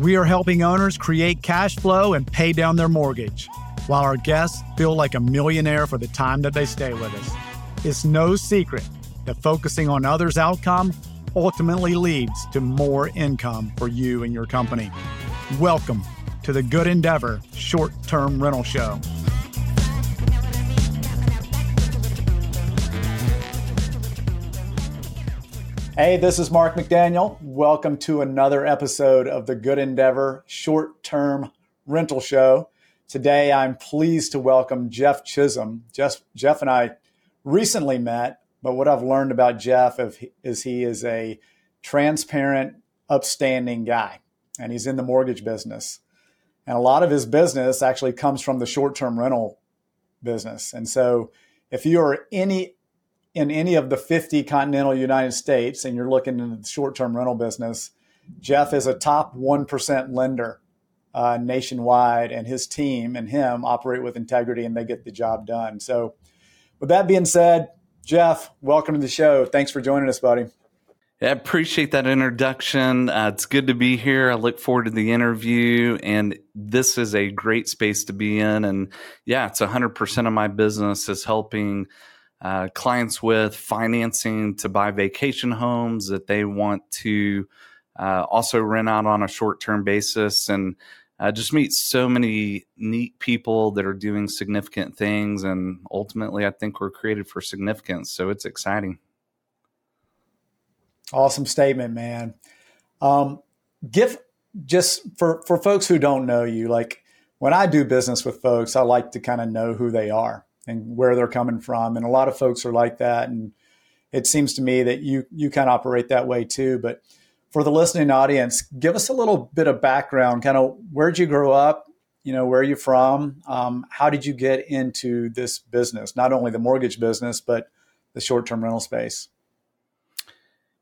We are helping owners create cash flow and pay down their mortgage, while our guests feel like a millionaire for the time that they stay with us. It's no secret that focusing on others' outcome ultimately leads to more income for you and your company. Welcome to the Good Endeavor Short Term Rental Show. Hey, this is Mark McDaniel. Welcome to another episode of the Good Endeavor Short Term Rental Show. Today, I'm pleased to welcome Jeff Chisum. Jeff, Jeff and I recently met, but what I've learned about Jeff is he is a transparent, upstanding guy, and he's in the mortgage business. And a lot of his business actually comes from the short term rental business. And so, if you are any in any of the 50 continental United States and you're looking into the short term rental business, Jeff is a top 1% lender uh, nationwide, and his team and him operate with integrity and they get the job done. So, with that being said, Jeff, welcome to the show. Thanks for joining us, buddy. I appreciate that introduction. Uh, it's good to be here. I look forward to the interview, and this is a great space to be in. And yeah, it's 100% of my business is helping uh, clients with financing to buy vacation homes that they want to uh, also rent out on a short term basis. And uh, just meet so many neat people that are doing significant things. And ultimately, I think we're created for significance. So it's exciting. Awesome statement, man. Um, give just for for folks who don't know you, like when I do business with folks, I like to kind of know who they are and where they're coming from, and a lot of folks are like that. And it seems to me that you you kind of operate that way too. But for the listening audience, give us a little bit of background. Kind of where'd you grow up? You know, where are you from? Um, how did you get into this business? Not only the mortgage business, but the short term rental space.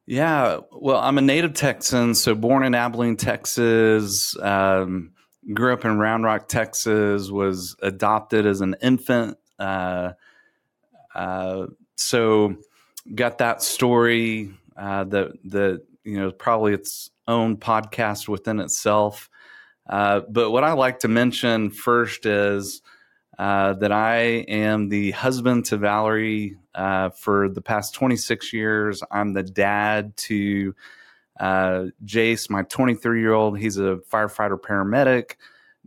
Yeah, well, I'm a native Texan, so born in Abilene, Texas. Um, grew up in Round Rock, Texas. Was adopted as an infant. Uh, uh, so got that story. Uh, that that you know probably its own podcast within itself. Uh, but what I like to mention first is uh, that I am the husband to Valerie uh, for the past 26 years. I'm the dad to uh, Jace, my 23 year old. He's a firefighter paramedic.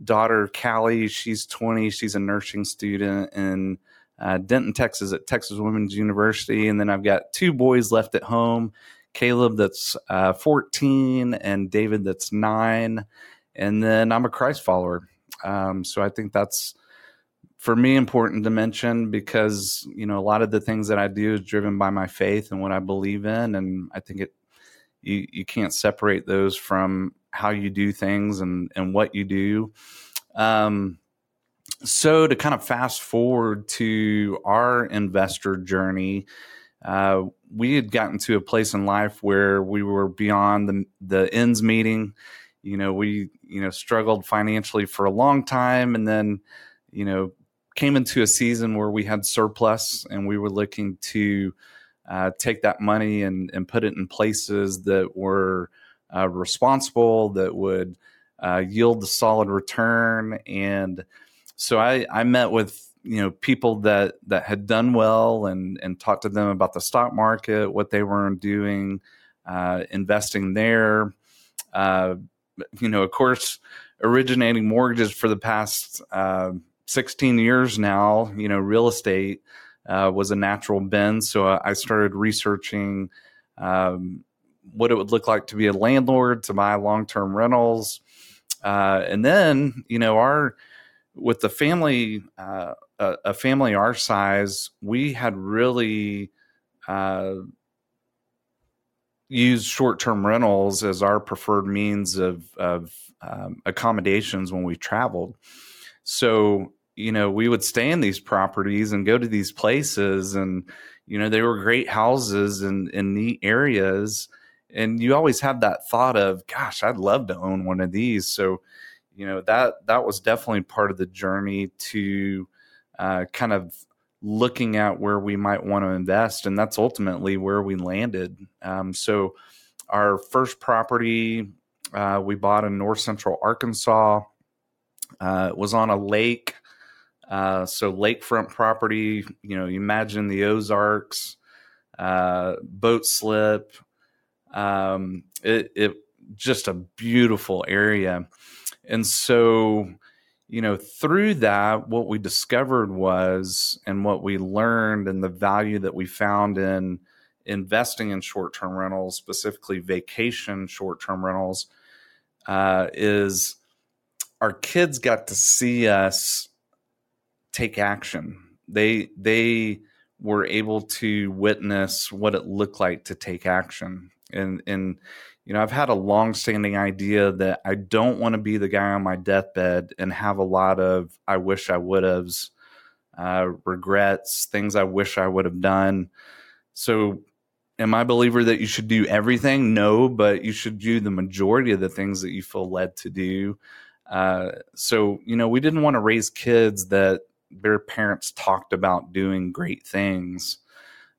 Daughter Callie, she's 20. She's a nursing student in uh, Denton, Texas, at Texas Women's University. And then I've got two boys left at home Caleb, that's uh, 14, and David, that's nine. And then I'm a Christ follower. Um, so I think that's for me important to mention because you know a lot of the things that I do is driven by my faith and what I believe in, and I think it you you can't separate those from how you do things and and what you do. Um, so to kind of fast forward to our investor journey, uh, we had gotten to a place in life where we were beyond the the ends meeting. You know, we you know struggled financially for a long time, and then you know came into a season where we had surplus and we were looking to uh, take that money and, and put it in places that were uh, responsible, that would uh, yield a solid return. And so I, I met with you know people that that had done well and and talked to them about the stock market, what they were doing, uh, investing there. Uh, you know, of course, originating mortgages for the past uh, 16 years now, you know, real estate uh, was a natural bend. So I started researching um, what it would look like to be a landlord, to buy long term rentals. Uh, and then, you know, our, with the family, uh, a, a, family our size, we had really uh, used short term rentals as our preferred means of, of um, accommodations when we traveled. So, you know, we would stay in these properties and go to these places and, you know, they were great houses and in neat areas. And you always have that thought of, gosh, I'd love to own one of these. So, you know, that that was definitely part of the journey to uh, kind of looking at where we might want to invest. And that's ultimately where we landed. Um, so our first property uh, we bought in north central Arkansas. Uh, it was on a lake. Uh, so lakefront property, you know, you imagine the Ozarks, uh, boat slip. Um, it, it just a beautiful area. And so, you know, through that, what we discovered was, and what we learned, and the value that we found in investing in short term rentals, specifically vacation short term rentals, uh, is our kids got to see us take action. They they were able to witness what it looked like to take action. And and you know, I've had a long-standing idea that I don't want to be the guy on my deathbed and have a lot of I wish I would have's, uh, regrets, things I wish I would have done. So am I a believer that you should do everything? No, but you should do the majority of the things that you feel led to do. Uh, so, you know, we didn't want to raise kids that their parents talked about doing great things.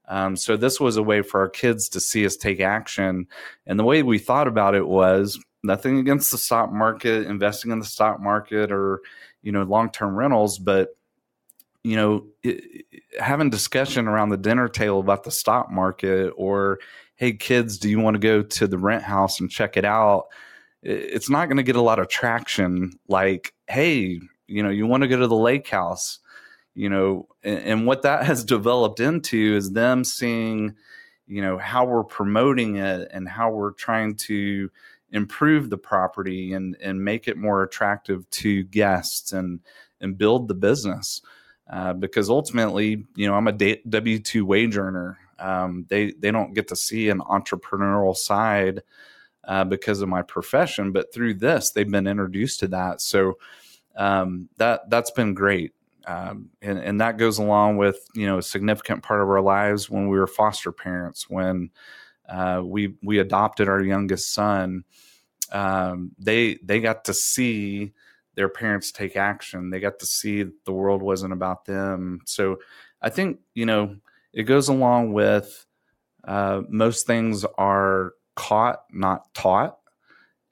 Um, so this was a way for our kids to see us take action. And the way we thought about it was nothing against the stock market, investing in the stock market or, you know, long-term rentals, but you know, it, having discussion around the dinner table about the stock market or, hey, kids, do you want to go to the rent house and check it out? It's not going to get a lot of traction like, hey, you know, you want to go to the lake house, you know, and, and what that has developed into is them seeing, you know, how we're promoting it and how we're trying to improve the property and, and make it more attractive to guests and, and build the business. Uh, because ultimately, you know, I'm a W two wage earner. Um, they they don't get to see an entrepreneurial side uh, because of my profession, but through this, they've been introduced to that. So um, that that's been great, um, and and that goes along with you know a significant part of our lives when we were foster parents when uh, we we adopted our youngest son. Um, they they got to see their parents take action. They got to see the world wasn't about them. So I think, you know, it goes along with uh, most things are caught, not taught,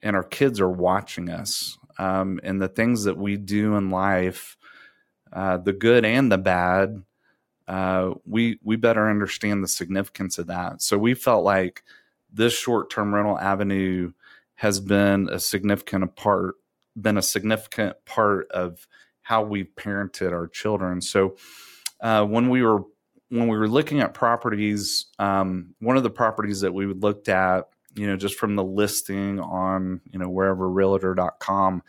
and our kids are watching us. Um, and the things that we do in life, uh, the good and the bad, uh, we we better understand the significance of that. So we felt like this short term rental avenue has been a significant part been a significant part of how we've parented our children. So uh, when we were when we were looking at properties, um, one of the properties that we looked at, you know, just from the listing on, you know, wherever realtor.com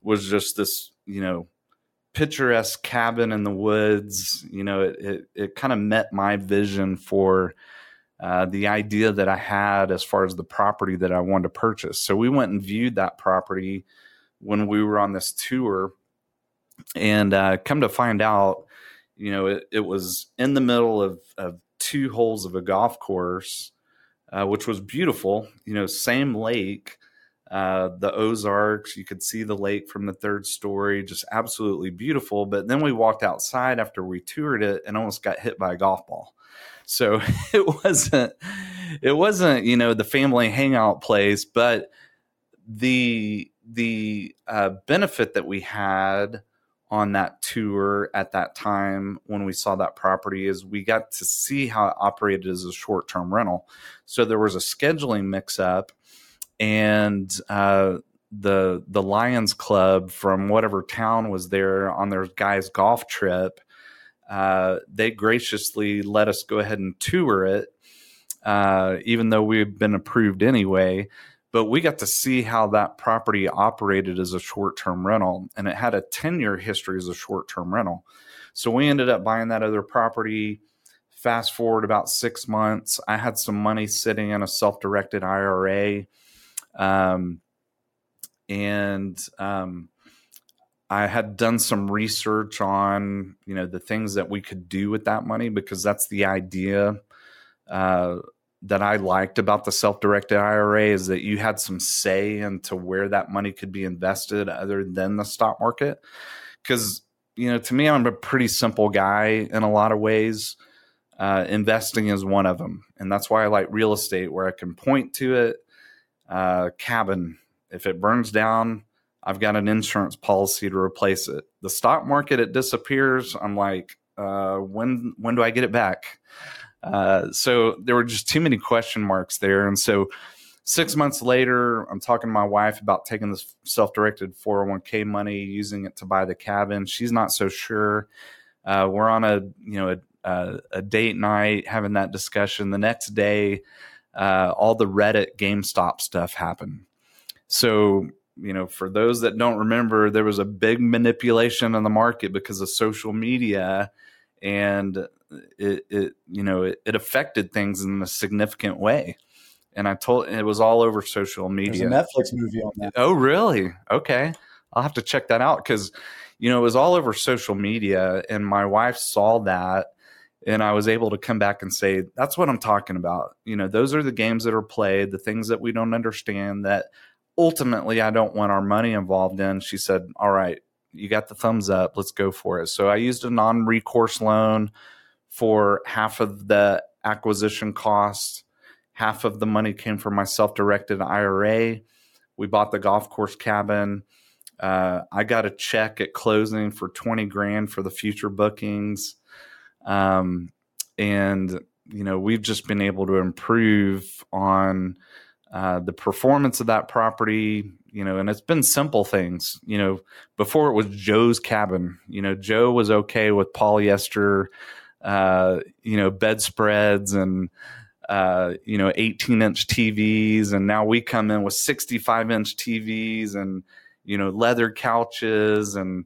was just this, you know, picturesque cabin in the woods. You know, it, it, it kind of met my vision for uh, the idea that I had as far as the property that I wanted to purchase. So we went and viewed that property when we were on this tour, and uh, come to find out, you know, it, it was in the middle of, of two holes of a golf course, uh, which was beautiful. You know, same lake, uh, the Ozarks. You could see the lake from the third story, just absolutely beautiful. But then we walked outside after we toured it and almost got hit by a golf ball. So it wasn't, it wasn't, you know, the family hangout place, but the the uh, benefit that we had on that tour at that time when we saw that property is we got to see how it operated as a short term rental. So there was a scheduling mix up, and uh, the the Lions Club from whatever town was there on their guys' golf trip. Uh, they graciously let us go ahead and tour it, uh, even though we had been approved anyway but we got to see how that property operated as a short term rental and it had a 10 year history as a short term rental. So we ended up buying that other property. Fast forward about six months, I had some money sitting in a self directed IRA. Um, and um, I had done some research on, you know, the things that we could do with that money because that's the idea uh, that I liked about the self directed IRA is that you had some say into where that money could be invested other than the stock market. Because, you know, to me, I'm a pretty simple guy in a lot of ways. Uh, investing is one of them. And that's why I like real estate, where I can point to it. Uh, cabin, if it burns down, I've got an insurance policy to replace it. The stock market, it disappears. I'm like, uh, when when do I get it back? Uh, so there were just too many question marks there, and so six months later, I'm talking to my wife about taking this self-directed 401k money, using it to buy the cabin. She's not so sure. Uh, we're on a you know a, a, a, date night having that discussion. The next day, uh, all the Reddit GameStop stuff happened. So you know, for those that don't remember, there was a big manipulation in the market because of social media, and it, it you know it, it affected things in a significant way and I told it was all over social media. There's a Netflix movie on that. Oh, really? Okay, I'll have to check that out because you know it was all over social media, and my wife saw that, and I was able to come back and say that's what I'm talking about. You know, those are the games that are played, the things that we don't understand that ultimately I don't want our money involved in. She said, "All right, you got the thumbs up. Let's go for it." So I used a non-recourse loan for half of the acquisition cost half of the money came from my self-directed IRA. We bought the golf course cabin. Uh, I got a check at closing for 20 grand for the future bookings. Um, and, you know, we've just been able to improve on uh, the performance of that property, you know, and it's been simple things. You know, before it was Joe's cabin, you know, Joe was okay with polyester, uh, you know, bedspreads and, uh, you know, 18 inch TVs, and now we come in with 65 inch TVs and you know leather couches, and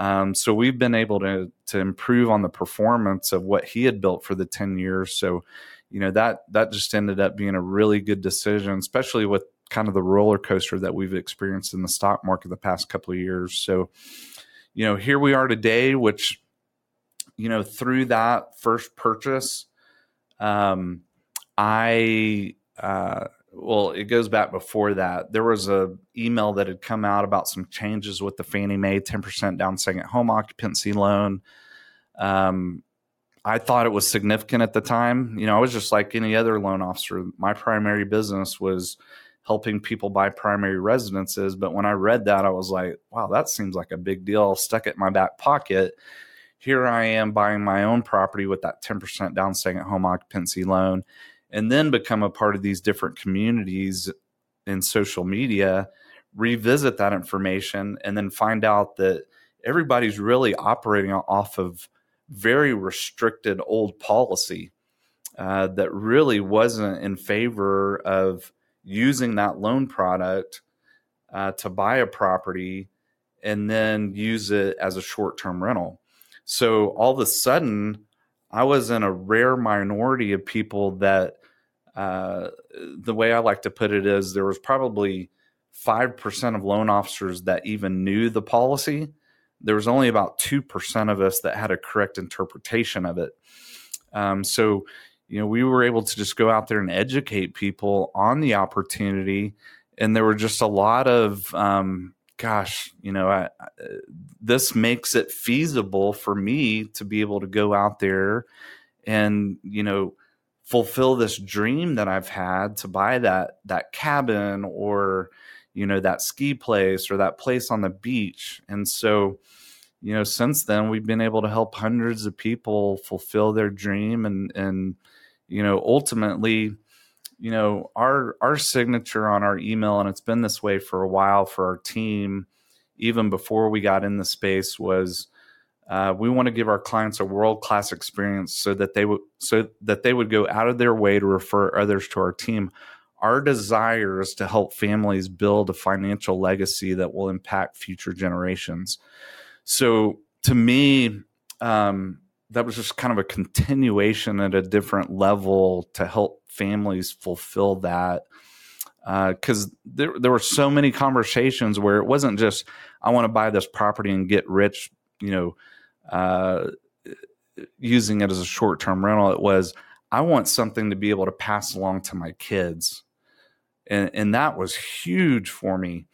um, so we've been able to to improve on the performance of what he had built for the 10 years. So, you know that that just ended up being a really good decision, especially with kind of the roller coaster that we've experienced in the stock market the past couple of years. So, you know, here we are today, which you know through that first purchase. Um, I uh, well, it goes back before that. There was a email that had come out about some changes with the Fannie Mae 10% down second home occupancy loan. Um, I thought it was significant at the time. You know, I was just like any other loan officer. My primary business was helping people buy primary residences. But when I read that, I was like, wow, that seems like a big deal. Stuck it in my back pocket. Here I am buying my own property with that 10% down second home occupancy loan and then become a part of these different communities in social media, revisit that information, and then find out that everybody's really operating off of very restricted old policy uh, that really wasn't in favor of using that loan product uh, to buy a property and then use it as a short term rental. So all of a sudden, I was in a rare minority of people that uh, the way I like to put it is there was probably 5% of loan officers that even knew the policy. There was only about 2% of us that had a correct interpretation of it. Um, so, you know, we were able to just go out there and educate people on the opportunity. And there were just a lot of, um, gosh, you know, I, I, this makes it feasible for me to be able to go out there and, you know, fulfill this dream that I've had to buy that that cabin or you know that ski place or that place on the beach. And so, you know, since then we've been able to help hundreds of people fulfill their dream and and you know, ultimately, you know, our our signature on our email and it's been this way for a while for our team even before we got in the space was uh, we want to give our clients a world class experience so that they would so that they would go out of their way to refer others to our team. Our desire is to help families build a financial legacy that will impact future generations. So to me, um, that was just kind of a continuation at a different level to help families fulfill that because uh, there there were so many conversations where it wasn't just I want to buy this property and get rich, you know, uh, using it as a short term rental. It was, I want something to be able to pass along to my kids. And, and that was huge for me.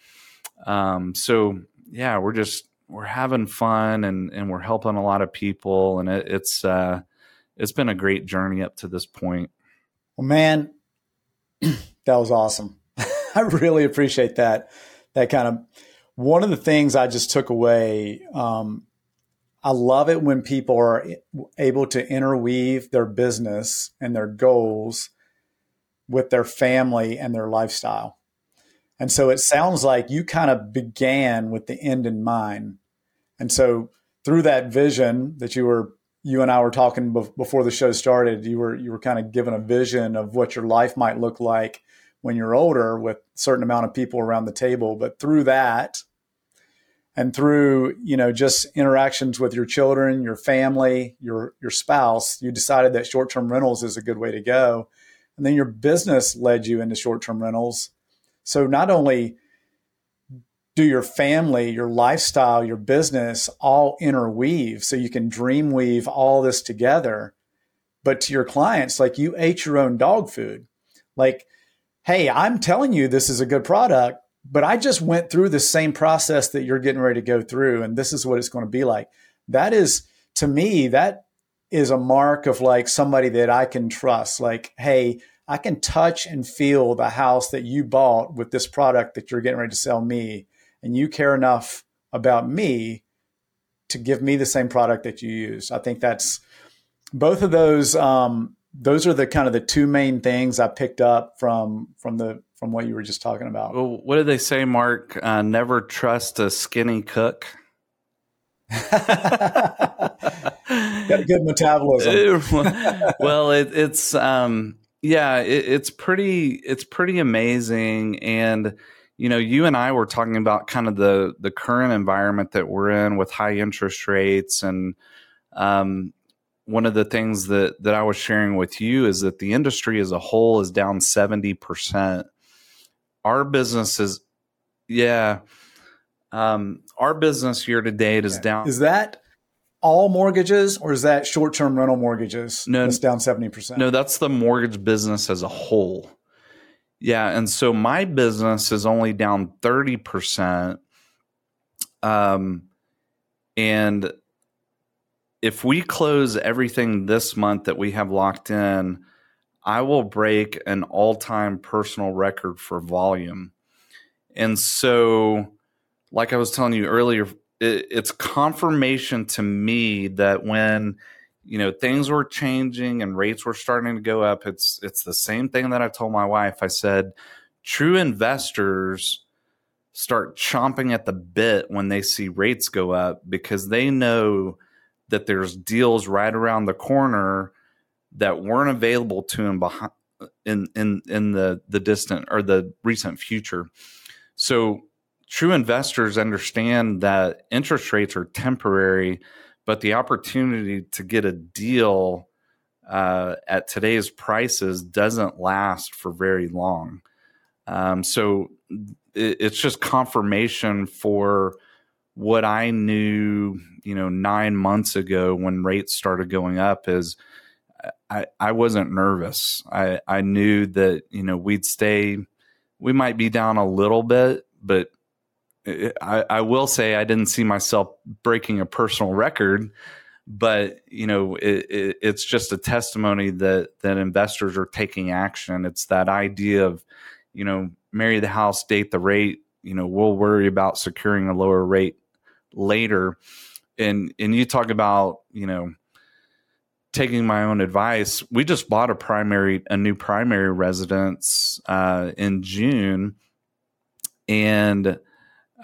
Um, so, yeah, we're just, we're having fun and, and we're helping a lot of people. And it, it's, uh, it's been a great journey up to this point. Well, man, that was awesome. I really appreciate that. That kind of one of the things I just took away. Um, I love it when people are able to interweave their business and their goals with their family and their lifestyle. And so it sounds like you kind of began with the end in mind. And so through that vision that you were you and I were talking before the show started, you were you were kind of given a vision of what your life might look like when you're older with a certain amount of people around the table. But through that, and through you know just interactions with your children, your family, your your spouse, you decided that short term rentals is a good way to go. And then your business led you into short term rentals. So not only do your family, your lifestyle, your business all interweave so you can dream weave all this together. But to your clients, like you ate your own dog food. Like, hey, I'm telling you this is a good product, but I just went through the same process that you're getting ready to go through. And this is what it's going to be like. That is, to me, that is a mark of like somebody that I can trust. Like, hey, I can touch and feel the house that you bought with this product that you're getting ready to sell me and you care enough about me to give me the same product that you use. I think that's both of those. Um, those are the kind of the two main things I picked up from from the from what you were just talking about. Well, what did they say, Mark? Uh, never trust a skinny cook. Got a good metabolism. well, it, it's um, yeah, it, it's pretty it's pretty amazing, and you know, you and I were talking about kind of the the current environment that we're in with high interest rates, and um, one of the things that that I was sharing with you is that the industry as a whole is down seventy percent. Our business is, yeah, um, our business year to date is down. Is that all mortgages, or is that short term rental mortgages? No, it's down seventy percent. No, that's the mortgage business as a whole. Yeah, and so my business is only down 30%. Um and if we close everything this month that we have locked in, I will break an all-time personal record for volume. And so like I was telling you earlier, it, it's confirmation to me that when you know things were changing and rates were starting to go up it's it's the same thing that i told my wife i said true investors start chomping at the bit when they see rates go up because they know that there's deals right around the corner that weren't available to him behind in in in the the distant or the recent future so true investors understand that interest rates are temporary but the opportunity to get a deal uh, at today's prices doesn't last for very long. Um, so it, it's just confirmation for what I knew, you know, nine months ago when rates started going up is I, I wasn't nervous. I, I knew that, you know, we'd stay, we might be down a little bit, but I, I, will say I didn't see myself breaking a personal record, but you know it, it, it's just a testimony that that investors are taking action. It's that idea of you know marry the house, date the rate. You know we'll worry about securing a lower rate later, and and you talk about you know taking my own advice. We just bought a primary a new primary residence uh, in June, and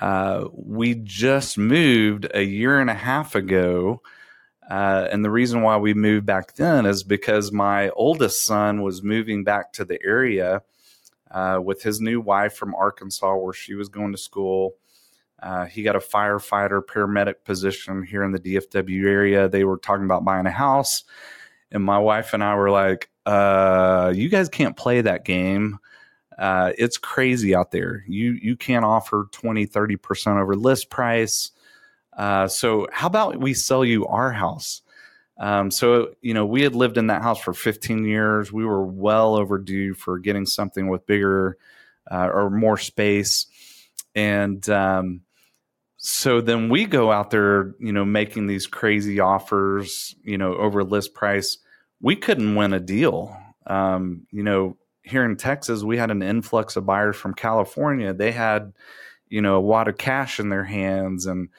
uh, we just moved a year and a half ago. Uh, and the reason why we moved back then is because my oldest son was moving back to the area uh, with his new wife from Arkansas, where she was going to school. Uh, he got a firefighter paramedic position here in the DFW area. They were talking about buying a house. And my wife and I were like, uh, you guys can't play that game uh, it's crazy out there. You you can't offer 20, 30% over list price. Uh, so how about we sell you our house? Um, so you know we had lived in that house for 15 years. We were well overdue for getting something with bigger uh, or more space, and um, so then we go out there, you know, making these crazy offers, you know, over list price. We couldn't win a deal. Um, you know, here in Texas, we had an influx of buyers from California. They had, you know, a wad of cash in their hands, and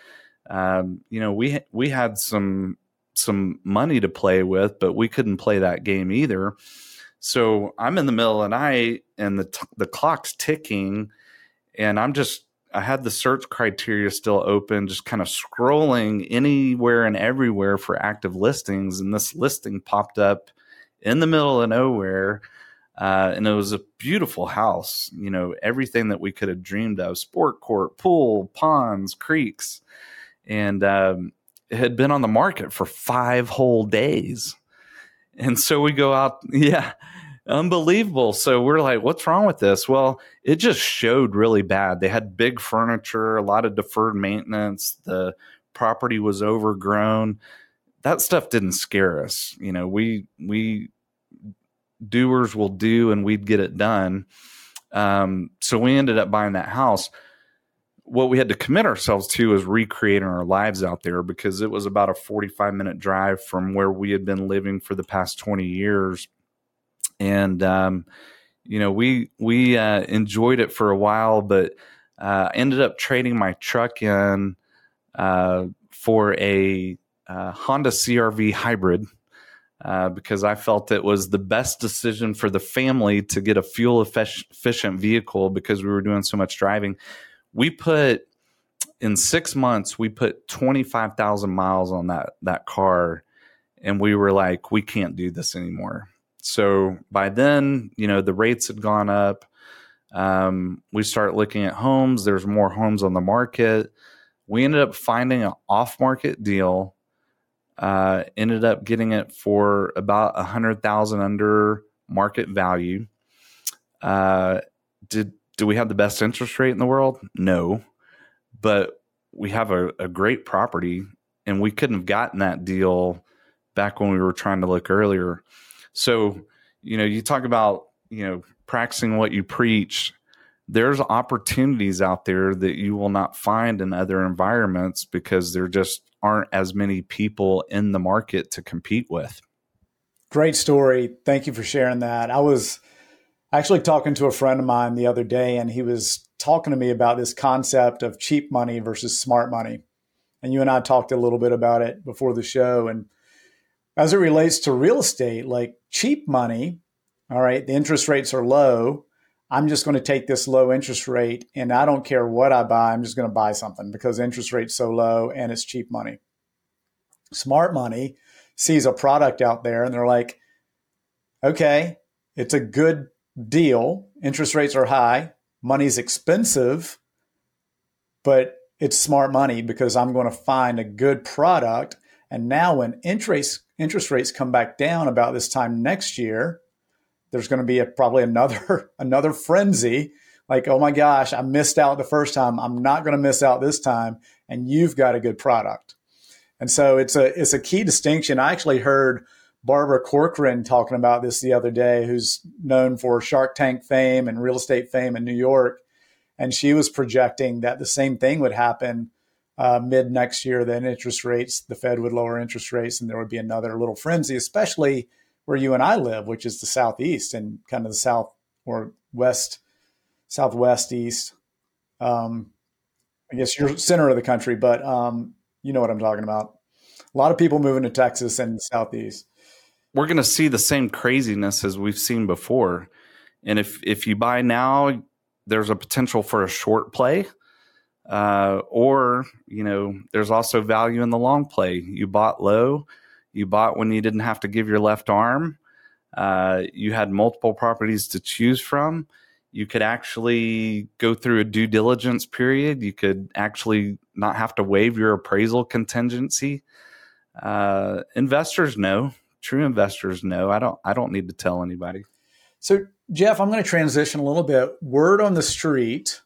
um, you know, we we had some some money to play with, but we couldn't play that game either. So I'm in the middle of the night, and the t- the clock's ticking, and I'm just I had the search criteria still open, just kind of scrolling anywhere and everywhere for active listings, and this listing popped up in the middle of nowhere. Uh, and it was a beautiful house, you know, everything that we could have dreamed of sport court, pool, ponds, creeks. And um, it had been on the market for five whole days. And so we go out, yeah, unbelievable. So we're like, what's wrong with this? Well, it just showed really bad. They had big furniture, a lot of deferred maintenance. The property was overgrown. That stuff didn't scare us. You know, we we doers will do and we'd get it done. Um, so we ended up buying that house. What we had to commit ourselves to was recreating our lives out there because it was about a 45 minute drive from where we had been living for the past 20 years. And, um, you know, we, we, uh, enjoyed it for a while, but, uh, ended up trading my truck in, uh, for a, uh, Honda CRV hybrid uh, because I felt it was the best decision for the family to get a fuel efficient vehicle because we were doing so much driving. We put in six months, we put 25,000 miles on that, that car. And we were like, we can't do this anymore. So by then, you know, the rates had gone up. Um, we start looking at homes. There's more homes on the market. We ended up finding an off market deal uh, ended up getting it for about a hundred thousand under market value. Uh, did do we have the best interest rate in the world? No, but we have a, a great property, and we couldn't have gotten that deal back when we were trying to look earlier. So, you know, you talk about you know practicing what you preach. There's opportunities out there that you will not find in other environments because they're just aren't as many people in the market to compete with. Great story. Thank you for sharing that. I was actually talking to a friend of mine the other day, and he was talking to me about this concept of cheap money versus smart money. And you and I talked a little bit about it before the show. And as it relates to real estate, like cheap money, all right, the interest rates are low. I'm just going to take this low interest rate and I don't care what I buy. I'm just going to buy something because interest rate's so low and it's cheap money. Smart money sees a product out there and they're like, okay, it's a good deal. Interest rates are high. Money's expensive, but it's smart money because I'm going to find a good product. And now when interest interest rates come back down about this time next year, there's going to be a, probably another another frenzy. Like oh my gosh i missed out the first time. I'm not going to miss out this time. And you've got a good product. And so it's a it's a key distinction. I actually heard barbara corcoran talking about this the other day who's known for shark tank fame and real estate fame in new york. And she was projecting that the same thing would happen uh, mid next year then interest rates the fed would lower interest rates and there would be another little frenzy especially where you and I live, which is the southeast and kind of the south or west, southwest east. Um, I guess you're center of the country, but um, you know what I'm talking about. A lot of people moving to Texas and the southeast. We're going to see the same craziness as we've seen before, and if if you buy now, there's a potential for a short play. Uh, or you know, there's also value in the long play. You bought low, you bought when you didn't have to give your left arm. Uh, you had multiple properties to choose from. You could actually go through a due diligence period. You could actually not have to waive your appraisal contingency. Uh, investors know. True investors know. I don't. I don't need to tell anybody. So, Jeff, I'm going to transition a little bit. Word on the street,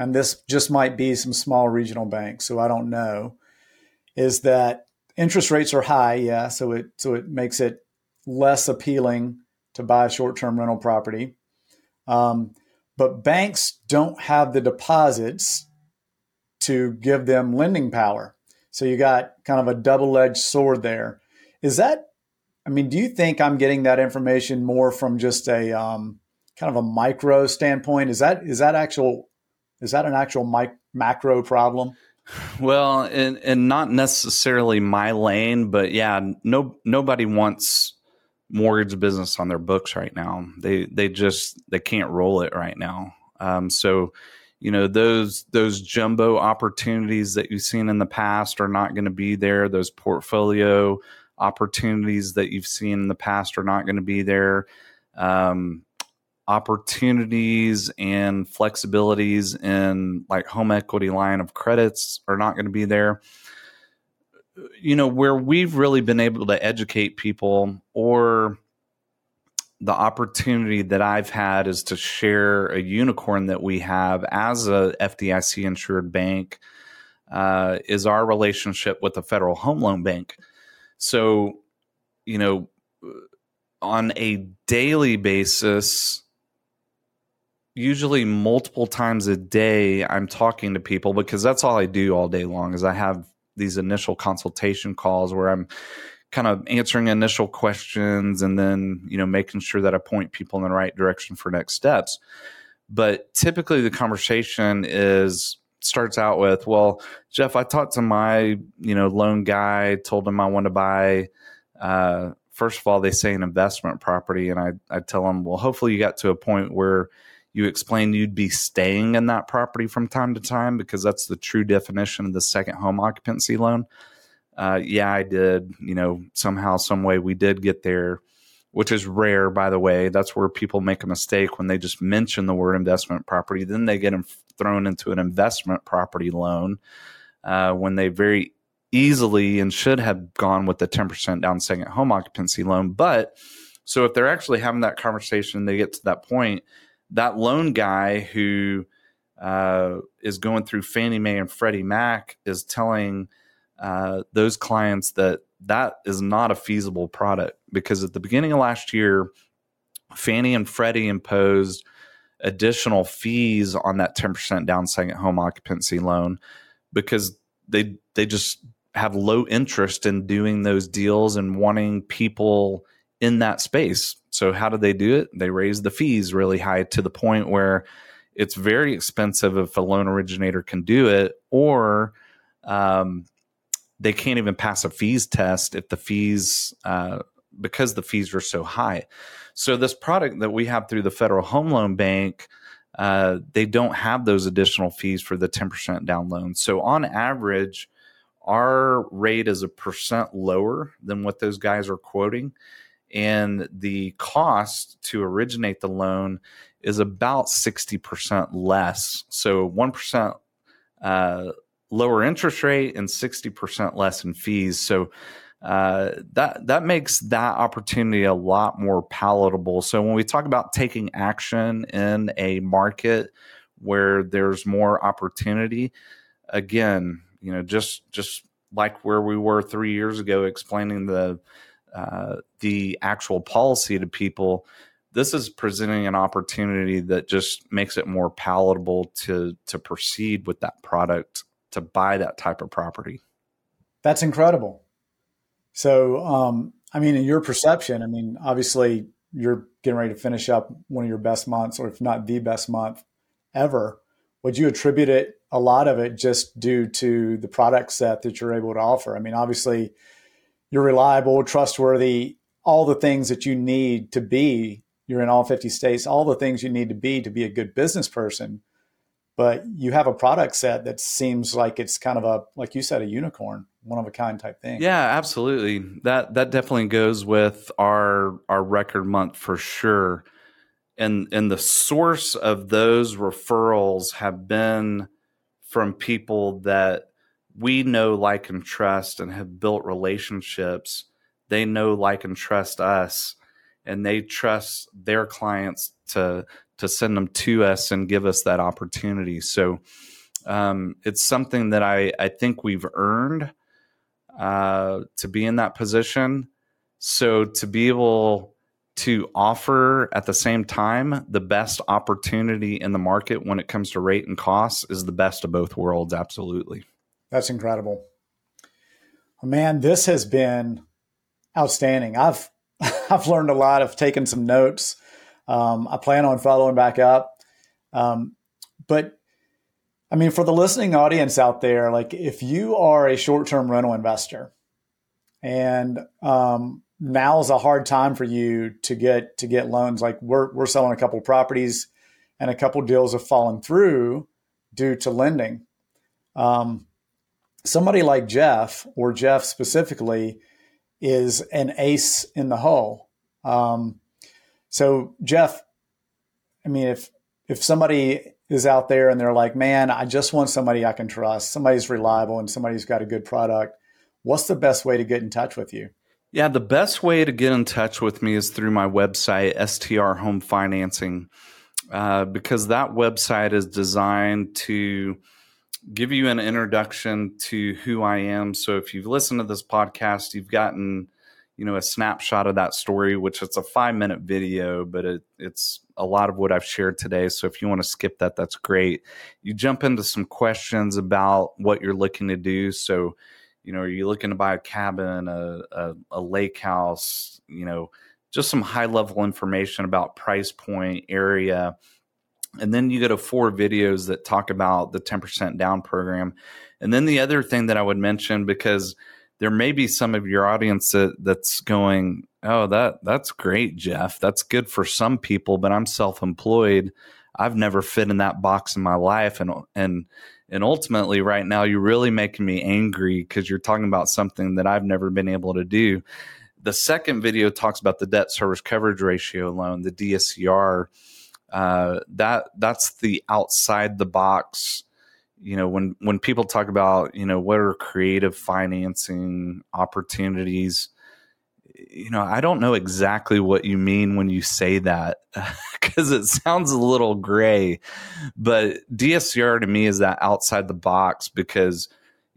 and this just might be some small regional banks, so I don't know, is that interest rates are high, yeah, so it so it makes it less appealing to buy short-term rental property. Um, but banks don't have the deposits to give them lending power. So you got kind of a double-edged sword there. Is that? I mean, do you think I'm getting that information more from just a um, kind of a micro standpoint, is that is that actual is that an actual mic- macro problem? Well, and, and not necessarily my lane, but yeah, no nobody wants mortgage business on their books right now. They they just they can't roll it right now. Um, so you know those those jumbo opportunities that you've seen in the past are not going to be there. Those portfolio opportunities that you've seen in the past are not going to be there. Um, opportunities and flexibilities in like home equity line of credits are not going to be there you know where we've really been able to educate people or the opportunity that I've had is to share a unicorn that we have as a FDIC insured bank uh, is our relationship with the Federal Home Loan Bank. So, you know, on a daily basis, usually multiple times a day i'm talking to people because that's all i do all day long is i have these initial consultation calls where i'm kind of answering initial questions and then you know making sure that i point people in the right direction for next steps. But typically the conversation is starts out with well jeff i talked to my you know loan guy told him i want to buy uh, first of all they say an investment property. And I, I tell them well hopefully you got to a point where you explained you'd be staying in that property from time to time because that's the true definition of the second home occupancy loan. Uh, yeah, I did. You know, somehow, some way, we did get there, which is rare, by the way. That's where people make a mistake when they just mention the word investment property. Then they get thrown into an investment property loan uh, when they very easily and should have gone with the 10% down second home occupancy loan. But so if they're actually having that conversation, they get to that point that loan guy who uh, is going through Fannie Mae and Freddie Mac is telling uh, those clients that that is not a feasible product because at the beginning of last year, Fannie and Freddie imposed additional fees on that 10% down second home occupancy loan because they they just have low interest in doing those deals and wanting people in that space. So how do they do it? They raise the fees really high to the point where it's very expensive if a loan originator can do it, or um, they can't even pass a fees test if the fees uh, because the fees are so high. So this product that we have through the Federal Home Loan Bank. Uh, they don't have those additional fees for the 10% down loan. So, on average, our rate is a percent lower than what those guys are quoting and the cost to originate the loan is about 60% less. So 1% uh, lower interest rate and 60% less in fees. So uh, that that makes that opportunity a lot more palatable. So when we talk about taking action in a market where there's more opportunity, again, you know, just just like where we were three years ago, explaining the uh, the actual policy to people, this is presenting an opportunity that just makes it more palatable to to proceed with that product to buy that type of property. That's incredible. So, um, I mean, in your perception, I mean, obviously, you're getting ready to finish up one of your best months, or if not the best month ever. Would you attribute it a lot of it just due to the product set that you're able to offer? I mean, obviously, you're reliable, trustworthy, all the things that you need to be. You're in all 50 states, all the things you need to be to be a good business person. But you have a product set that seems like it's kind of a, like you said, a unicorn, one of a kind type thing. Yeah, absolutely. That that definitely goes with our our record month for sure. And and the source of those referrals have been from people that we know, like, and trust and have built relationships. They know, like, and trust us, and they trust their clients to to send them to us and give us that opportunity. So um, it's something that I I think we've earned uh, to be in that position. So to be able to offer at the same time the best opportunity in the market when it comes to rate and costs is the best of both worlds. Absolutely. That's incredible. Man, this has been outstanding. I've I've learned a lot. I've taken some notes. Um, I plan on following back up. Um, but I mean, for the listening audience out there, like if you are a short term rental investor and um, now is a hard time for you to get to get loans, like we're, we're selling a couple properties and a couple deals have fallen through due to lending. Um, somebody like Jeff or Jeff specifically is an ace in the hole. Um, so Jeff, I mean, if if somebody is out there and they're like, man, I just want somebody I can trust, somebody's reliable, and somebody's got a good product, what's the best way to get in touch with you? Yeah, the best way to get in touch with me is through my website, STR Home Financing, uh, because that website is designed to give you an introduction to who I am. So if you've listened to this podcast, you've gotten you know a snapshot of that story which it's a five minute video but it, it's a lot of what i've shared today. So if you want to skip that that's great. You jump into some questions about what you're looking to do. So you know are you looking to buy a cabin a, a, a lake house? You know just some high level information about price point area and then you go to four videos that talk about the 10% down program and then the other thing that i would mention because there may be some of your audience that, that's going, "Oh, that that's great, Jeff. That's good for some people, but I'm self-employed. I've never fit in that box in my life and and and ultimately right now you're really making me angry cuz you're talking about something that I've never been able to do." The second video talks about the debt service coverage ratio loan, the DSCR. Uh, that that's the outside the box you know when when people talk about you know what are creative financing opportunities you know i don't know exactly what you mean when you say that because it sounds a little gray but dscr to me is that outside the box because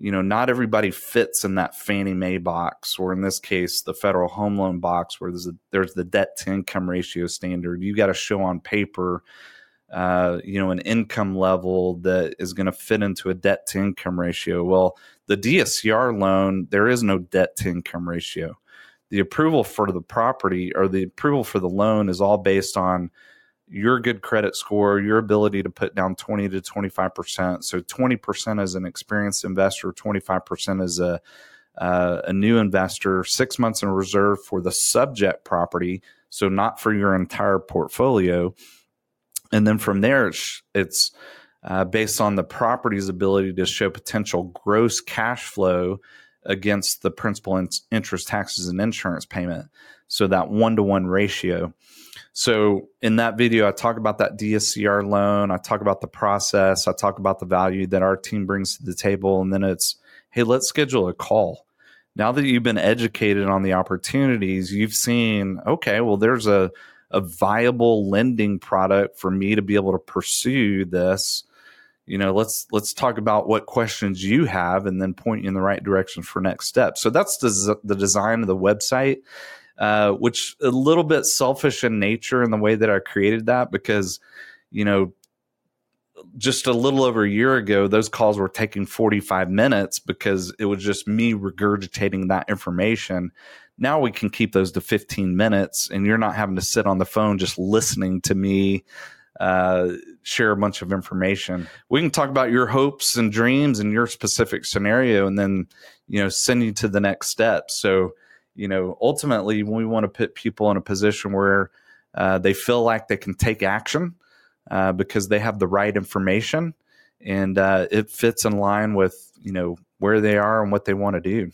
you know not everybody fits in that fannie mae box or in this case the federal home loan box where there's a, there's the debt to income ratio standard you got to show on paper uh, you know, an income level that is going to fit into a debt to income ratio. Well, the DSCR loan, there is no debt to income ratio. The approval for the property or the approval for the loan is all based on your good credit score, your ability to put down 20 to 25%. So 20% as an experienced investor, 25% as a, uh, a new investor, six months in reserve for the subject property. So not for your entire portfolio and then from there, it's, it's uh, based on the property's ability to show potential gross cash flow against the principal and interest taxes and insurance payment. So that one to one ratio. So in that video, I talk about that DSCR loan. I talk about the process. I talk about the value that our team brings to the table. And then it's, hey, let's schedule a call. Now that you've been educated on the opportunities, you've seen, okay, well, there's a a viable lending product for me to be able to pursue this you know let's let's talk about what questions you have and then point you in the right direction for next steps so that's the, the design of the website uh, which a little bit selfish in nature in the way that i created that because you know just a little over a year ago those calls were taking 45 minutes because it was just me regurgitating that information now we can keep those to 15 minutes and you're not having to sit on the phone just listening to me uh, share a bunch of information. We can talk about your hopes and dreams and your specific scenario and then, you know, send you to the next step. So, you know, ultimately, we want to put people in a position where uh, they feel like they can take action uh, because they have the right information and uh, it fits in line with, you know, where they are and what they want to do.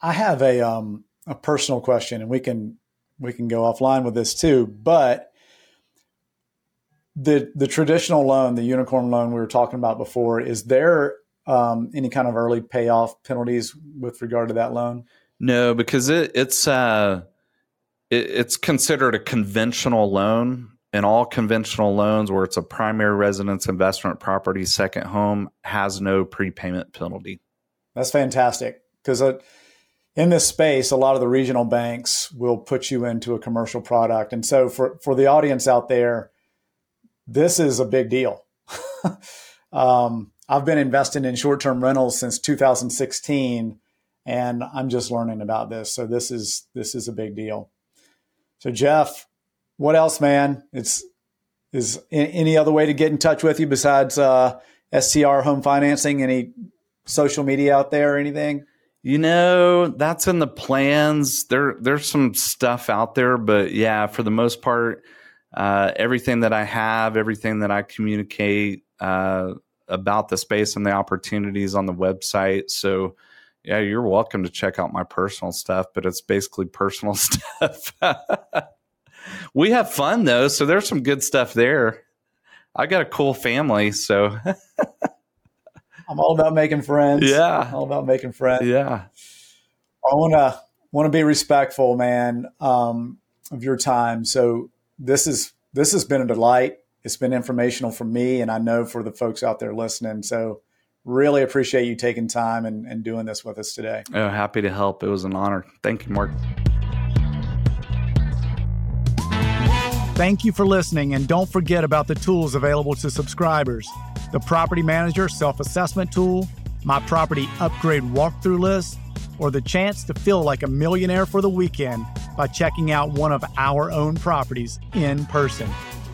I have a um, a personal question, and we can we can go offline with this too. But the the traditional loan, the unicorn loan we were talking about before, is there um, any kind of early payoff penalties with regard to that loan? No, because it, it's uh, it, it's considered a conventional loan, and all conventional loans where it's a primary residence investment property, second home, has no prepayment penalty. That's fantastic because in this space, a lot of the regional banks will put you into a commercial product. And so for, for the audience out there, this is a big deal. um, I've been investing in short term rentals since 2016, and I'm just learning about this. So this is this is a big deal. So Jeff, what else, man? It's is any other way to get in touch with you besides uh, STR Home Financing? Any social media out there or anything? You know, that's in the plans. There, there's some stuff out there, but yeah, for the most part, uh, everything that I have, everything that I communicate uh, about the space and the opportunities on the website. So, yeah, you're welcome to check out my personal stuff, but it's basically personal stuff. we have fun though, so there's some good stuff there. I got a cool family, so I'm all about making friends. Yeah. all about making friends. Yeah. I want to want to be respectful, man, um, of your time. So this is this has been a delight. It's been informational for me, and I know for the folks out there listening. So really appreciate you taking time and, and doing this with us today. Oh, happy to help. It was an honor. Thank you, Mark. Thank you for listening, and don't forget about the tools available to subscribers the Property Manager Self Assessment Tool, my property upgrade walkthrough list, or the chance to feel like a millionaire for the weekend by checking out one of our own properties in person.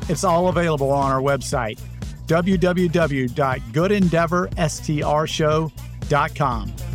It's all available on our website, www.goodendeavorstrshow.com.